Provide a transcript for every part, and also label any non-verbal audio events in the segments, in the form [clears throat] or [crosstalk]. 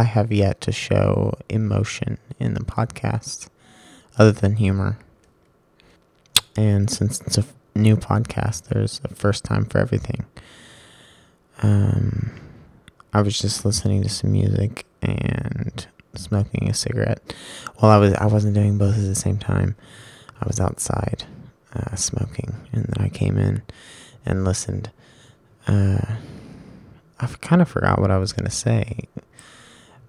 I have yet to show emotion in the podcast other than humor. And since it's a new podcast, there's a first time for everything. Um, I was just listening to some music and smoking a cigarette. Well, I was I wasn't doing both at the same time. I was outside uh, smoking, and then I came in and listened. Uh, I kind of forgot what I was gonna say,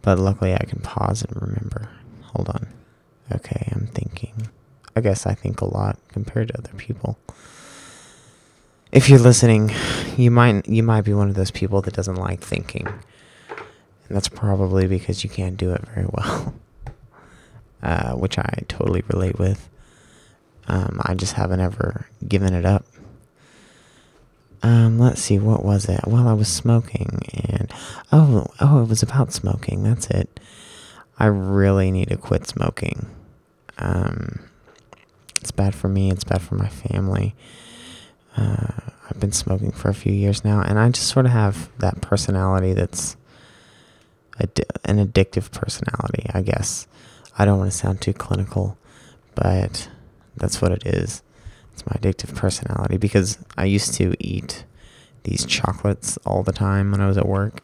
but luckily I can pause and remember. Hold on. Okay, I'm thinking. I guess I think a lot compared to other people. If you're listening, you might you might be one of those people that doesn't like thinking. And that's probably because you can't do it very well. [laughs] Uh, which I totally relate with. Um, I just haven't ever given it up. Um, let's see, what was it? Well, I was smoking, and oh, oh, it was about smoking. That's it. I really need to quit smoking. Um, it's bad for me. It's bad for my family. Uh, I've been smoking for a few years now, and I just sort of have that personality that's an addictive personality, I guess. I don't want to sound too clinical, but that's what it is. It's my addictive personality because I used to eat these chocolates all the time when I was at work.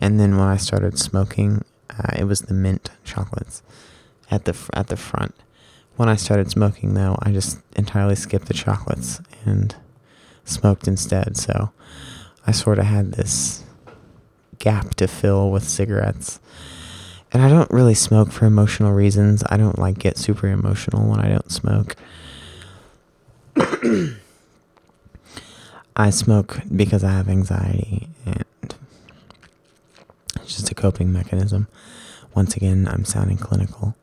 And then when I started smoking, uh, it was the mint chocolates at the at the front. When I started smoking, though, I just entirely skipped the chocolates and smoked instead. So I sort of had this gap to fill with cigarettes. And I don't really smoke for emotional reasons. I don't like get super emotional when I don't smoke. I smoke because I have anxiety and it's just a coping mechanism. Once again, I'm sounding clinical.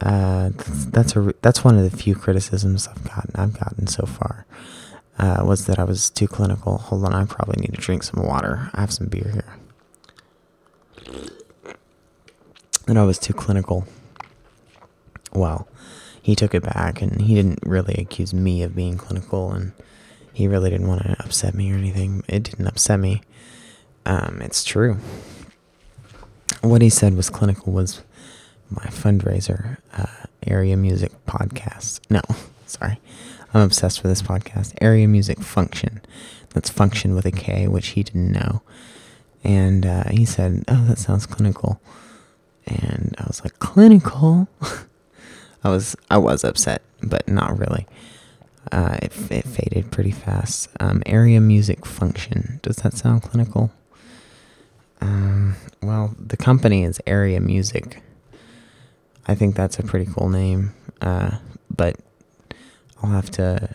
Uh, that's, that's a that's one of the few criticisms I've gotten I've gotten so far. Uh, was that I was too clinical. Hold on, I probably need to drink some water. I have some beer here. that I was too clinical. Well, he took it back and he didn't really accuse me of being clinical and he really didn't want to upset me or anything. It didn't upset me. Um, it's true. What he said was clinical was my fundraiser, uh, area music podcast. No, [laughs] sorry. I'm obsessed with this podcast. Area music function. That's function with a K, which he didn't know. And uh, he said, Oh, that sounds clinical and I was like, clinical. [laughs] I was I was upset, but not really. Uh, it, it faded pretty fast. Um, area music function. Does that sound clinical? Um, well, the company is Area Music. I think that's a pretty cool name. Uh, but I'll have to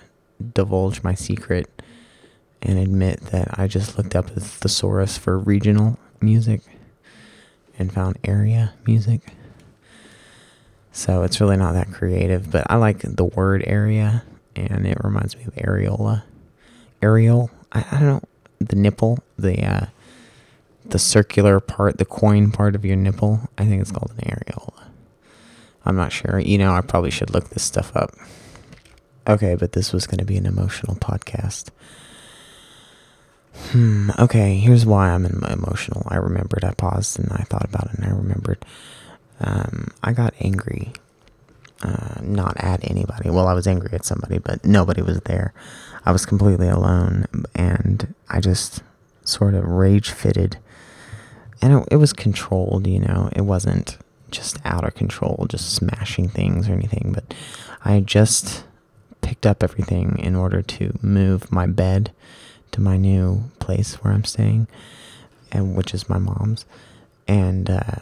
divulge my secret and admit that I just looked up the thesaurus for regional music and found area music. So it's really not that creative, but I like the word area, and it reminds me of areola. Areole, I, I don't know, the nipple, the uh, the circular part, the coin part of your nipple. I think it's called an areola. I'm not sure. You know, I probably should look this stuff up. Okay, but this was going to be an emotional podcast. Hmm, okay, here's why I'm emotional. I remembered, I paused and I thought about it and I remembered. Um, I got angry. Uh, not at anybody. Well, I was angry at somebody, but nobody was there. I was completely alone and I just sort of rage fitted. And it, it was controlled, you know, it wasn't just out of control, just smashing things or anything, but I just picked up everything in order to move my bed to my new place where I'm staying, and which is my mom's. And uh,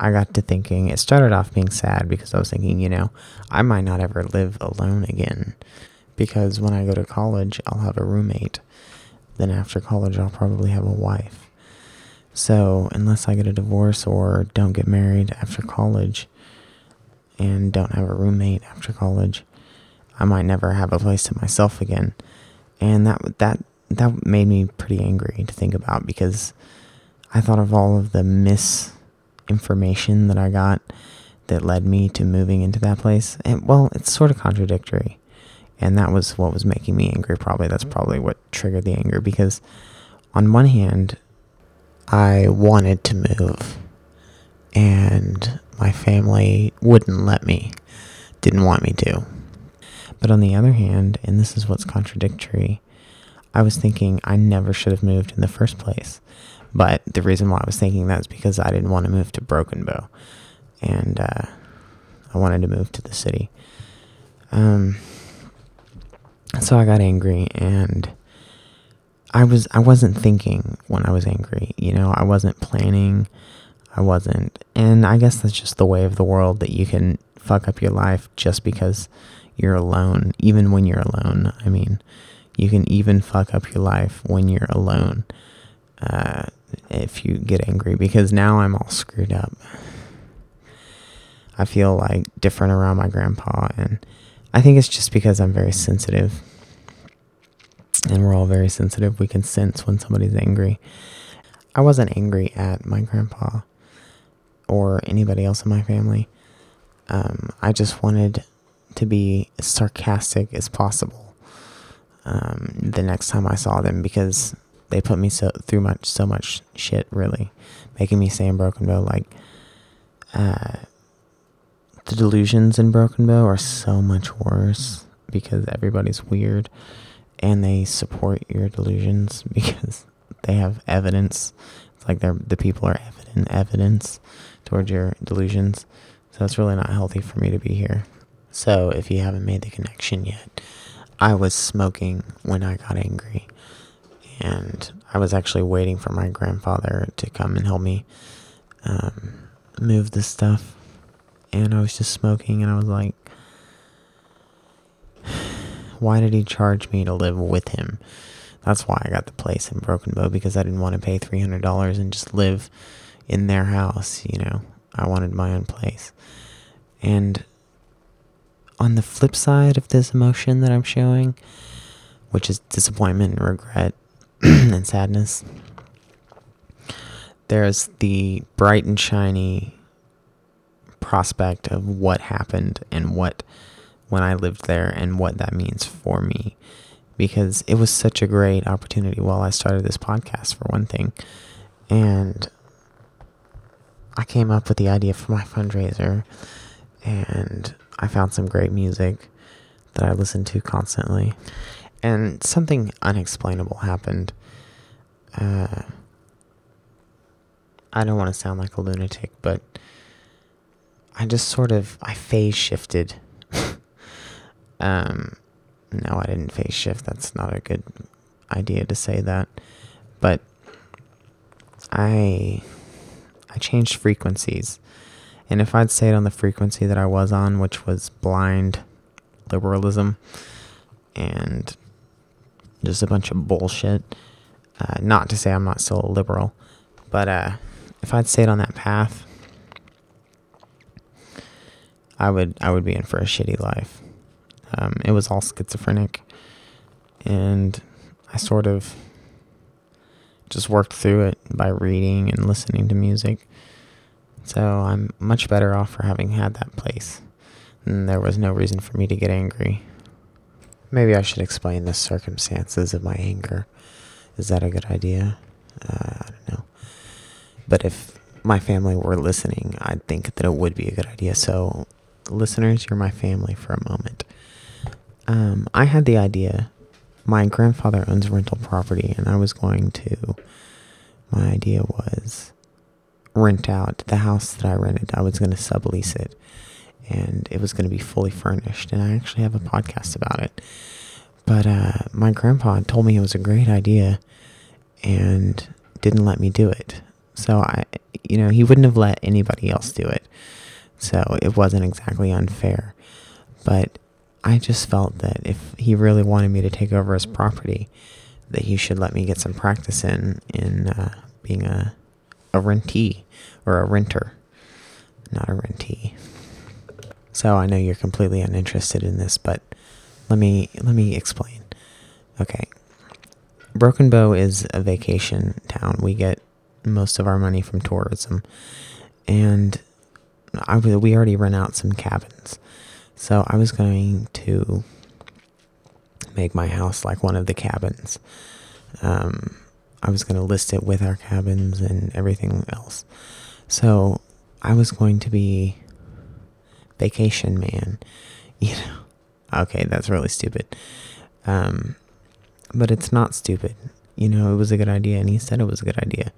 I got to thinking. It started off being sad because I was thinking, you know, I might not ever live alone again, because when I go to college, I'll have a roommate. Then after college, I'll probably have a wife. So unless I get a divorce or don't get married after college, and don't have a roommate after college, I might never have a place to myself again and that that that made me pretty angry to think about because I thought of all of the misinformation that I got that led me to moving into that place. And well, it's sort of contradictory. And that was what was making me angry. Probably that's probably what triggered the anger because on one hand, I wanted to move, and my family wouldn't let me, didn't want me to. But on the other hand, and this is what's contradictory, I was thinking I never should have moved in the first place. But the reason why I was thinking that is because I didn't want to move to Broken Bow, and uh, I wanted to move to the city. Um, so I got angry, and I was I wasn't thinking when I was angry. You know, I wasn't planning. I wasn't, and I guess that's just the way of the world that you can fuck up your life just because you're alone, even when you're alone. I mean, you can even fuck up your life when you're alone. Uh, if you get angry because now I'm all screwed up. I feel like different around my grandpa and I think it's just because I'm very sensitive. And we're all very sensitive. We can sense when somebody's angry. I wasn't angry at my grandpa or anybody else in my family. Um, I just wanted to be as sarcastic as possible um, the next time I saw them because they put me so through much so much shit really making me say in broken bow like uh, the delusions in broken bow are so much worse because everybody's weird and they support your delusions [laughs] because they have evidence. It's like they're the people are evident evidence towards your delusions. So it's really not healthy for me to be here. So if you haven't made the connection yet i was smoking when i got angry and I was actually waiting for my grandfather to come and help me um, move the stuff. And I was just smoking, and I was like, [sighs] why did he charge me to live with him? That's why I got the place in Broken Bow because I didn't want to pay $300 and just live in their house, you know. I wanted my own place. And on the flip side of this emotion that I'm showing, which is disappointment and regret, [clears throat] and sadness. There's the bright and shiny prospect of what happened and what when I lived there and what that means for me. Because it was such a great opportunity while I started this podcast, for one thing. And I came up with the idea for my fundraiser and I found some great music that I listened to constantly and something unexplainable happened. Uh, I don't want to sound like a lunatic, but I just sort of I phase shifted. [laughs] um, no, I didn't phase shift. That's not a good idea to say that, but I I changed frequencies, and if I'd stayed on the frequency that I was on, which was blind liberalism, and just a bunch of bullshit. Uh, not to say I'm not still a liberal, but uh, if I'd stayed on that path, I would I would be in for a shitty life. Um, it was all schizophrenic, and I sort of just worked through it by reading and listening to music. So I'm much better off for having had that place. And there was no reason for me to get angry. Maybe I should explain the circumstances of my anger. Is that a good idea? Uh, I don't know. But if my family were listening, I'd think that it would be a good idea. So, listeners, you're my family for a moment. Um, I had the idea. My grandfather owns rental property, and I was going to. My idea was rent out the house that I rented. I was going to sublease it and it was going to be fully furnished. And I actually have a podcast about it. But uh, my grandpa told me it was a great idea and didn't let me do it. So I, you know, he wouldn't have let anybody else do it. So it wasn't exactly unfair. But I just felt that if he really wanted me to take over his property, that he should let me get some practice in in uh, being a a rentee or a renter, not a rentee. So I know you're completely uninterested in this, but let me let me explain. Okay. Broken Bow is a vacation town. We get most of our money from tourism. And I we already rent out some cabins. So I was going to make my house like one of the cabins. Um, I was going to list it with our cabins and everything else. So I was going to be vacation man. [laughs] You know, okay, that's really stupid. Um, but it's not stupid. You know, it was a good idea, and he said it was a good idea.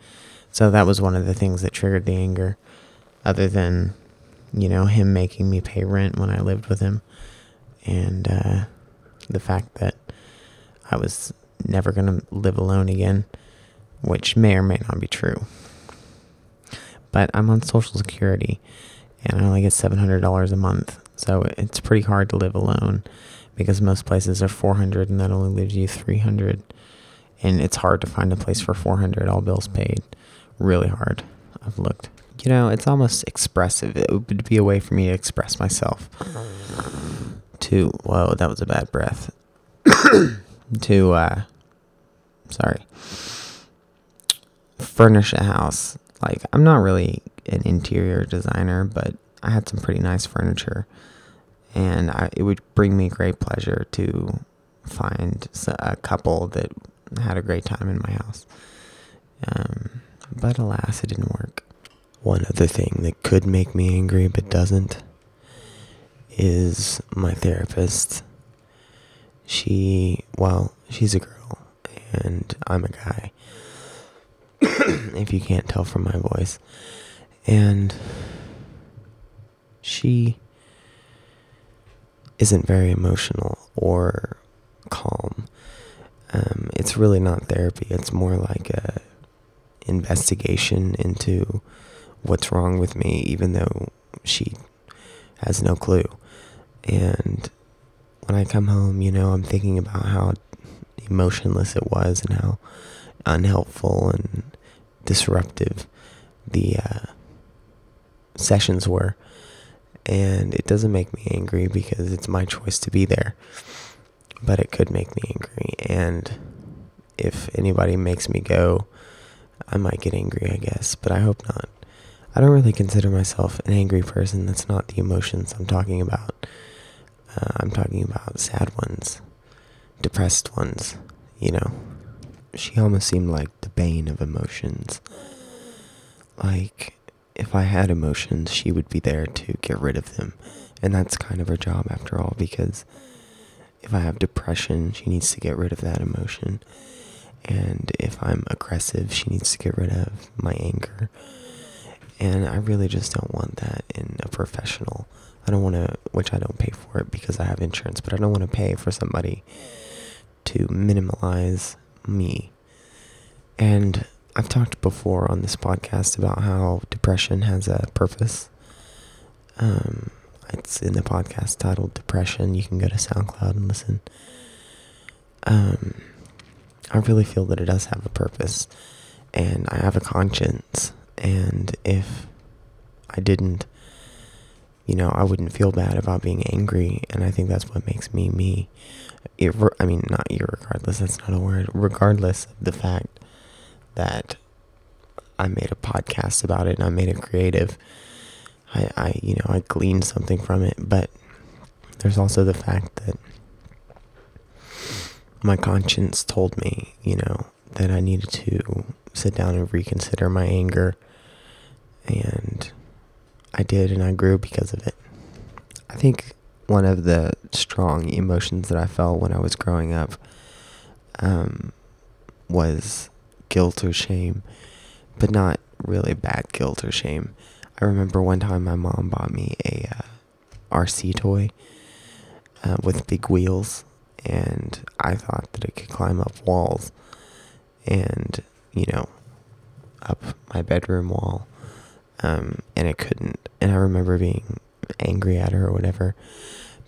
So that was one of the things that triggered the anger, other than, you know, him making me pay rent when I lived with him, and uh, the fact that I was never going to live alone again, which may or may not be true. But I'm on Social Security, and I only get $700 a month, so it's pretty hard to live alone because most places are 400 and that only leaves you 300 and it's hard to find a place for 400 all bills paid. Really hard i've looked. You know it's almost expressive. It would be a way for me to express myself. To whoa that was a bad breath. [coughs] To uh sorry. Furnish a house. Like i'm not really an interior designer but i had some pretty nice furniture and I, it would bring me great pleasure to find a couple that had a great time in my house. Um, but alas, it didn't work. One other thing that could make me angry but doesn't is my therapist. She, well, she's a girl and I'm a guy. [coughs] if you can't tell from my voice. And she isn't very emotional or calm. Um, it's really not therapy. It's more like a investigation into what's wrong with me, even though she has no clue. And when I come home, you know, I'm thinking about how emotionless it was and how unhelpful and disruptive the uh, sessions were and it doesn't make me angry because it's my choice to be there. But it could make me angry, and if anybody makes me go, I might get angry, I guess, but I hope not. I don't really consider myself an angry person. That's not the emotions I'm talking about. Uh, I'm talking about sad ones, depressed ones, you know. She almost seemed like the bane of emotions. Like, if I had emotions, she would be there to get rid of them. And that's kind of her job after all, because if I have depression, she needs to get rid of that emotion. And if I'm aggressive, she needs to get rid of my anger. And I really just don't want that in a professional. I don't want to, which I don't pay for it because I have insurance, but I don't want to pay for somebody to minimalize me. And I've talked before on this podcast about how depression has a purpose. Um, it's in the podcast titled Depression. You can go to SoundCloud and listen. Um, I really feel that it does have a purpose, and I have a conscience. And if I didn't, you know, I wouldn't feel bad about being angry, and I think that's what makes me me. Irre- I mean, not irregardless. That's not a word. Regardless of the fact that I made a podcast about it and I made it creative. I, I you know, I gleaned something from it, but there's also the fact that my conscience told me, you know, that I needed to sit down and reconsider my anger. And I did, and I grew because of it. I think one of the strong emotions that I felt when I was growing up um, was guilt or shame, but not really bad guilt or shame. I remember one time my mom bought me a uh, RC toy uh, with big wheels, and I thought that it could climb up walls and, you know, up my bedroom wall, um, and it couldn't. And I remember being angry at her or whatever.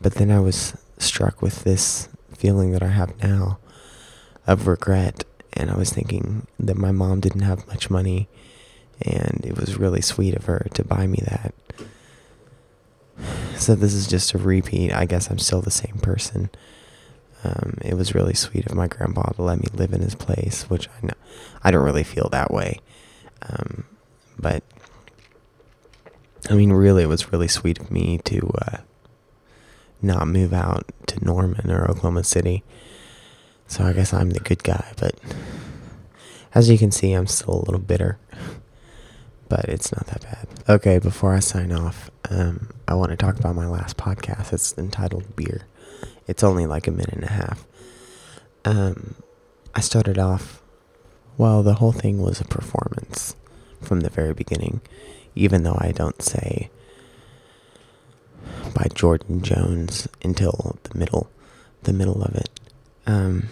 But then I was struck with this feeling that I have now of regret and I was thinking that my mom didn't have much money, and it was really sweet of her to buy me that. [sighs] So this is just a repeat. I guess I'm still the same person. Um, it was really sweet of my grandpa to let me live in his place, which I know I don't really feel that way. Um, but I mean, really, it was really sweet of me to uh, not move out to Norman or Oklahoma City. So I guess I'm the good guy, but As you can see, I'm still a little bitter, but it's not that bad. Okay, before I sign off, um, I want to talk about my last podcast. It's entitled Beer. It's only like a minute and a half. Um, I started off, well, the whole thing was a performance from the very beginning, even though I don't say by Jordan Jones until the middle, the middle of it. Um,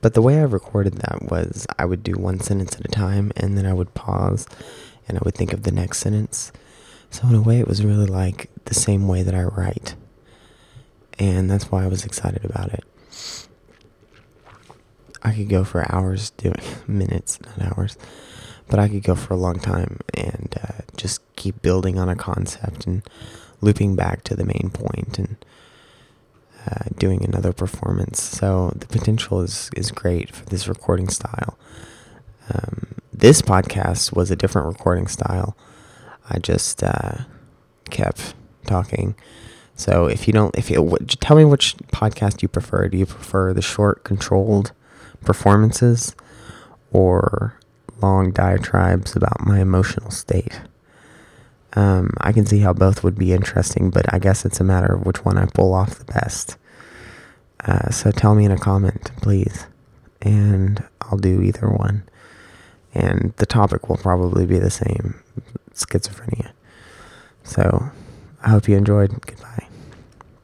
but the way I recorded that was I would do one sentence at a time and then I would pause and I would think of the next sentence. So, in a way, it was really like the same way that I write. And that's why I was excited about it. I could go for hours doing [laughs] minutes, not hours, but I could go for a long time and uh, just keep building on a concept and looping back to the main point and uh, doing another performance. So the potential is is great for this recording style. Um, this podcast was a different recording style. I just uh, kept talking. So if you don't, if you tell me which podcast you prefer. Do you prefer the short, controlled performances, or long diatribes about my emotional state? Um, I can see how both would be interesting, but I guess it's a matter of which one I pull off the best. Uh, so tell me in a comment, please, and I'll do either one. And the topic will probably be the same schizophrenia. So I hope you enjoyed. Goodbye.